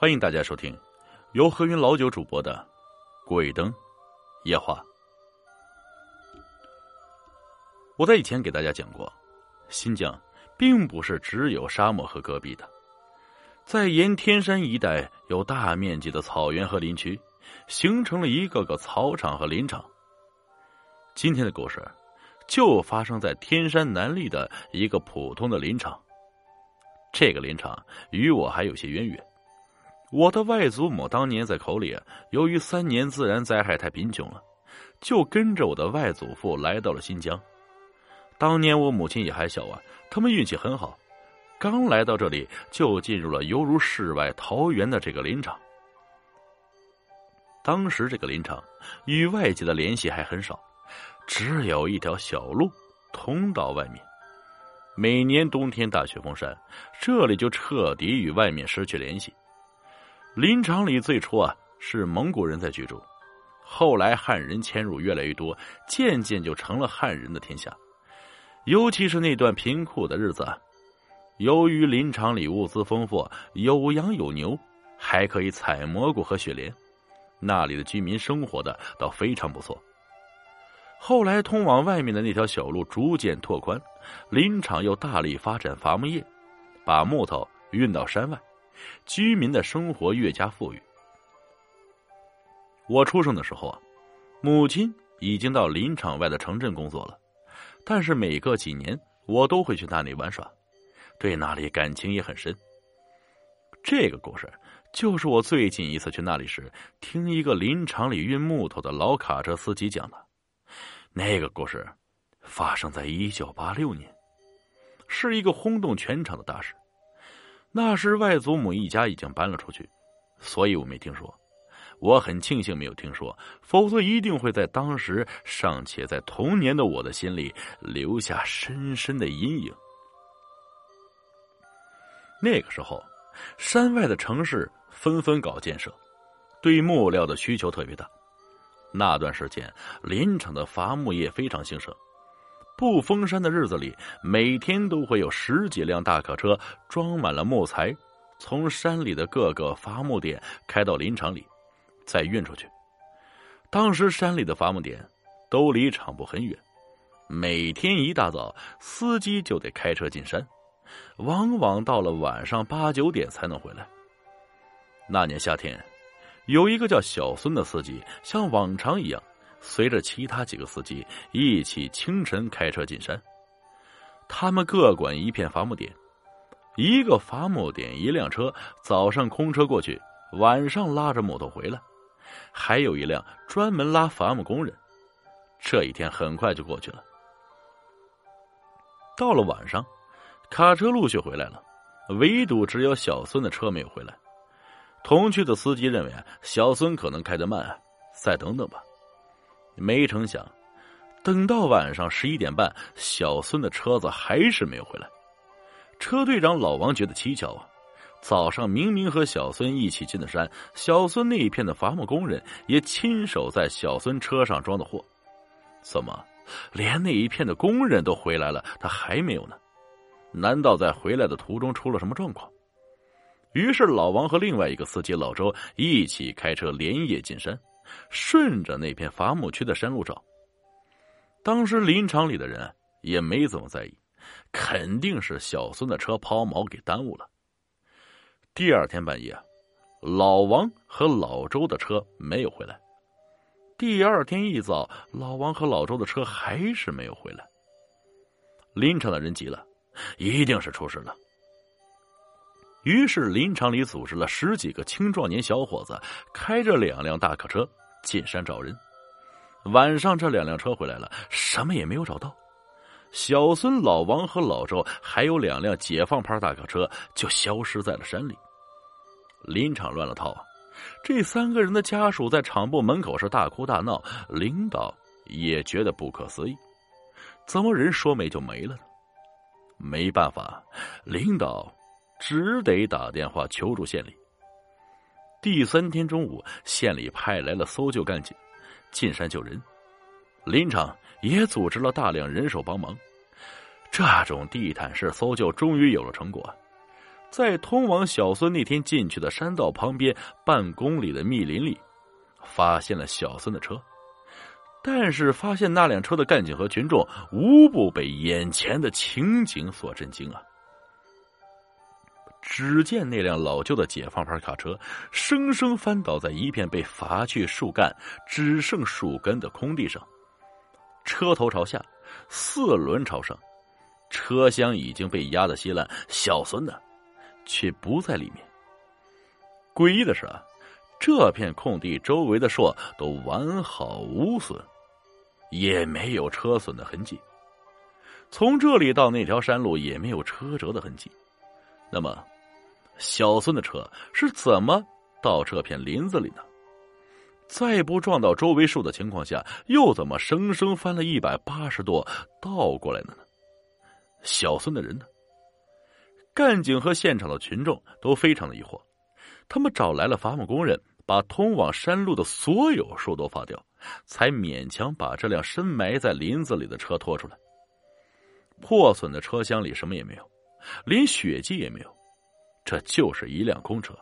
欢迎大家收听由何云老九主播的《鬼灯夜话》。我在以前给大家讲过，新疆并不是只有沙漠和戈壁的，在沿天山一带有大面积的草原和林区，形成了一个个草场和林场。今天的故事就发生在天山南麓的一个普通的林场。这个林场与我还有些渊源。我的外祖母当年在口里，由于三年自然灾害太贫穷了，就跟着我的外祖父来到了新疆。当年我母亲也还小啊，他们运气很好，刚来到这里就进入了犹如世外桃源的这个林场。当时这个林场与外界的联系还很少，只有一条小路通到外面。每年冬天大雪封山，这里就彻底与外面失去联系。林场里最初啊是蒙古人在居住，后来汉人迁入越来越多，渐渐就成了汉人的天下。尤其是那段贫苦的日子，由于林场里物资丰富，有羊有牛，还可以采蘑菇和雪莲，那里的居民生活的倒非常不错。后来，通往外面的那条小路逐渐拓宽，林场又大力发展伐木业，把木头运到山外，居民的生活越加富裕。我出生的时候啊，母亲已经到林场外的城镇工作了，但是每隔几年，我都会去那里玩耍，对那里感情也很深。这个故事就是我最近一次去那里时，听一个林场里运木头的老卡车司机讲的。那个故事发生在一九八六年，是一个轰动全场的大事。那时外祖母一家已经搬了出去，所以我没听说。我很庆幸没有听说，否则一定会在当时尚且在童年的我的心里留下深深的阴影。那个时候，山外的城市纷纷搞建设，对木料的需求特别大。那段时间，林场的伐木业非常兴盛。不封山的日子里，每天都会有十几辆大客车装满了木材，从山里的各个伐木点开到林场里，再运出去。当时山里的伐木点都离场部很远，每天一大早，司机就得开车进山，往往到了晚上八九点才能回来。那年夏天。有一个叫小孙的司机，像往常一样，随着其他几个司机一起清晨开车进山。他们各管一片伐木点，一个伐木点一辆车，早上空车过去，晚上拉着木头回来，还有一辆专门拉伐木工人。这一天很快就过去了。到了晚上，卡车陆续回来了，唯独只有小孙的车没有回来。同去的司机认为啊，小孙可能开得慢，再等等吧。没成想，等到晚上十一点半，小孙的车子还是没有回来。车队长老王觉得蹊跷啊，早上明明和小孙一起进的山，小孙那一片的伐木工人也亲手在小孙车上装的货，怎么连那一片的工人都回来了，他还没有呢？难道在回来的途中出了什么状况？于是，老王和另外一个司机老周一起开车连夜进山，顺着那片伐木区的山路找。当时林场里的人也没怎么在意，肯定是小孙的车抛锚给耽误了。第二天半夜，老王和老周的车没有回来。第二天一早，老王和老周的车还是没有回来。林场的人急了，一定是出事了。于是林场里组织了十几个青壮年小伙子，开着两辆大客车进山找人。晚上这两辆车回来了，什么也没有找到。小孙、老王和老周还有两辆解放牌大客车就消失在了山里。林场乱了套啊！这三个人的家属在厂部门口是大哭大闹，领导也觉得不可思议：怎么人说没就没了呢？没办法，领导。只得打电话求助县里。第三天中午，县里派来了搜救干警，进山救人。林场也组织了大量人手帮忙。这种地毯式搜救终于有了成果。在通往小孙那天进去的山道旁边半公里的密林里，发现了小孙的车。但是，发现那辆车的干警和群众无不被眼前的情景所震惊啊！只见那辆老旧的解放牌卡车生生翻倒在一片被伐去树干、只剩树根的空地上，车头朝下，四轮朝上，车厢已经被压得稀烂，小孙呢，却不在里面。诡异的是啊，这片空地周围的树都完好无损。也没有车损的痕迹，从这里到那条山路也没有车辙的痕迹。那么，小孙的车是怎么到这片林子里呢？在不撞到周围树的情况下，又怎么生生翻了一百八十度倒过来的呢？小孙的人呢？干警和现场的群众都非常的疑惑，他们找来了伐木工人，把通往山路的所有树都伐掉。才勉强把这辆深埋在林子里的车拖出来。破损的车厢里什么也没有，连血迹也没有，这就是一辆空车。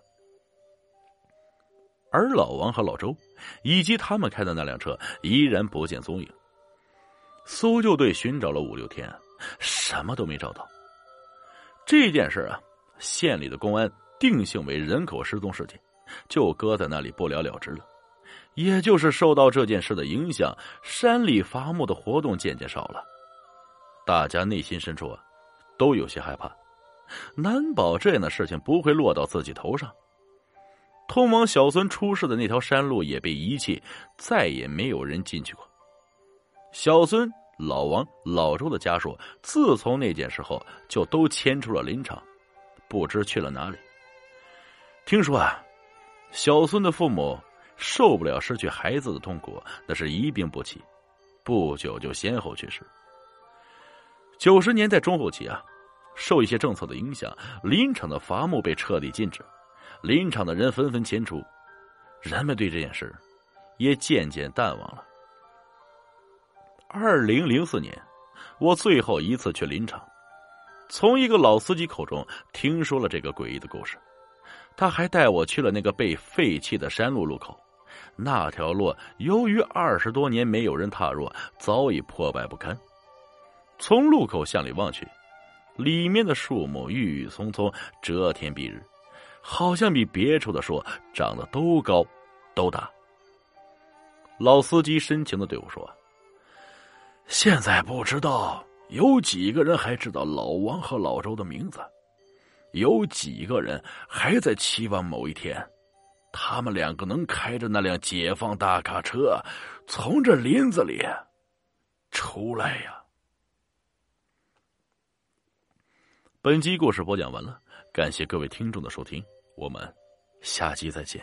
而老王和老周以及他们开的那辆车依然不见踪影。搜救队寻找了五六天，什么都没找到。这件事啊，县里的公安定性为人口失踪事件，就搁在那里不了了之了。也就是受到这件事的影响，山里伐木的活动渐渐少了，大家内心深处啊，都有些害怕，难保这样的事情不会落到自己头上。通往小孙出事的那条山路也被遗弃，再也没有人进去过。小孙、老王、老周的家属自从那件事后，就都迁出了林场，不知去了哪里。听说啊，小孙的父母。受不了失去孩子的痛苦，那是一病不起，不久就先后去世。九十年代中后期啊，受一些政策的影响，林场的伐木被彻底禁止，林场的人纷纷迁出，人们对这件事也渐渐淡忘了。二零零四年，我最后一次去林场，从一个老司机口中听说了这个诡异的故事，他还带我去了那个被废弃的山路路口。那条路由于二十多年没有人踏入，早已破败不堪。从路口向里望去，里面的树木郁郁葱葱，遮天蔽日，好像比别处的树长得都高都大。老司机深情的对我说：“现在不知道有几个人还知道老王和老周的名字，有几个人还在期望某一天。”他们两个能开着那辆解放大卡车，从这林子里出来呀！本集故事播讲完了，感谢各位听众的收听，我们下集再见。